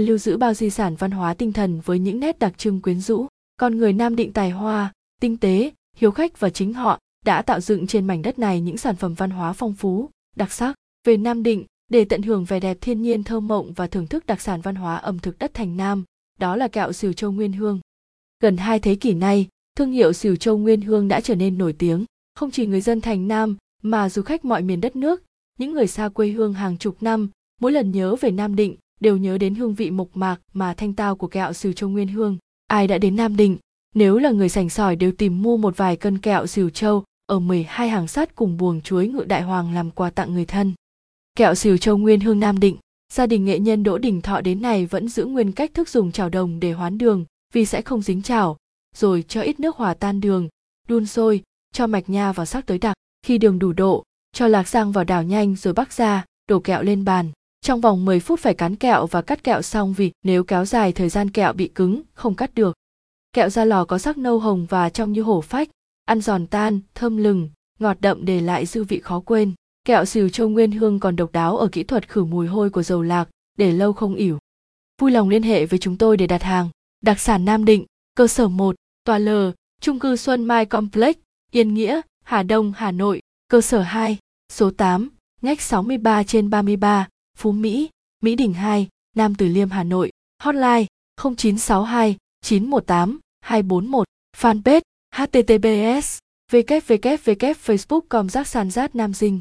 lưu giữ bao di sản văn hóa tinh thần với những nét đặc trưng quyến rũ. Con người nam định tài hoa, tinh tế, hiếu khách và chính họ đã tạo dựng trên mảnh đất này những sản phẩm văn hóa phong phú, đặc sắc. Về nam định, để tận hưởng vẻ đẹp thiên nhiên thơ mộng và thưởng thức đặc sản văn hóa ẩm thực đất thành nam, đó là kẹo xìu châu nguyên hương. Gần hai thế kỷ nay, thương hiệu xìu châu nguyên hương đã trở nên nổi tiếng. Không chỉ người dân thành nam, mà du khách mọi miền đất nước, những người xa quê hương hàng chục năm, mỗi lần nhớ về nam định đều nhớ đến hương vị mộc mạc mà thanh tao của kẹo xìu châu nguyên hương ai đã đến nam định nếu là người sành sỏi đều tìm mua một vài cân kẹo xìu châu ở 12 hàng sắt cùng buồng chuối ngự đại hoàng làm quà tặng người thân. Kẹo xìu châu nguyên hương Nam Định, gia đình nghệ nhân Đỗ Đình Thọ đến này vẫn giữ nguyên cách thức dùng chảo đồng để hoán đường vì sẽ không dính chảo, rồi cho ít nước hòa tan đường, đun sôi, cho mạch nha vào sắc tới đặc. Khi đường đủ độ, cho lạc sang vào đảo nhanh rồi bắc ra, đổ kẹo lên bàn. Trong vòng 10 phút phải cán kẹo và cắt kẹo xong vì nếu kéo dài thời gian kẹo bị cứng, không cắt được. Kẹo ra lò có sắc nâu hồng và trong như hổ phách, ăn giòn tan, thơm lừng, ngọt đậm để lại dư vị khó quên. Kẹo xìu châu nguyên hương còn độc đáo ở kỹ thuật khử mùi hôi của dầu lạc, để lâu không ỉu. Vui lòng liên hệ với chúng tôi để đặt hàng. Đặc sản Nam Định, cơ sở 1, tòa L, trung cư Xuân Mai Complex, Yên Nghĩa, Hà Đông, Hà Nội, cơ sở 2, số 8, ngách 63 trên 33, Phú Mỹ, Mỹ Đình 2, Nam Từ Liêm, Hà Nội, hotline 0962 918 241, fanpage https www facebook com giác nam dinh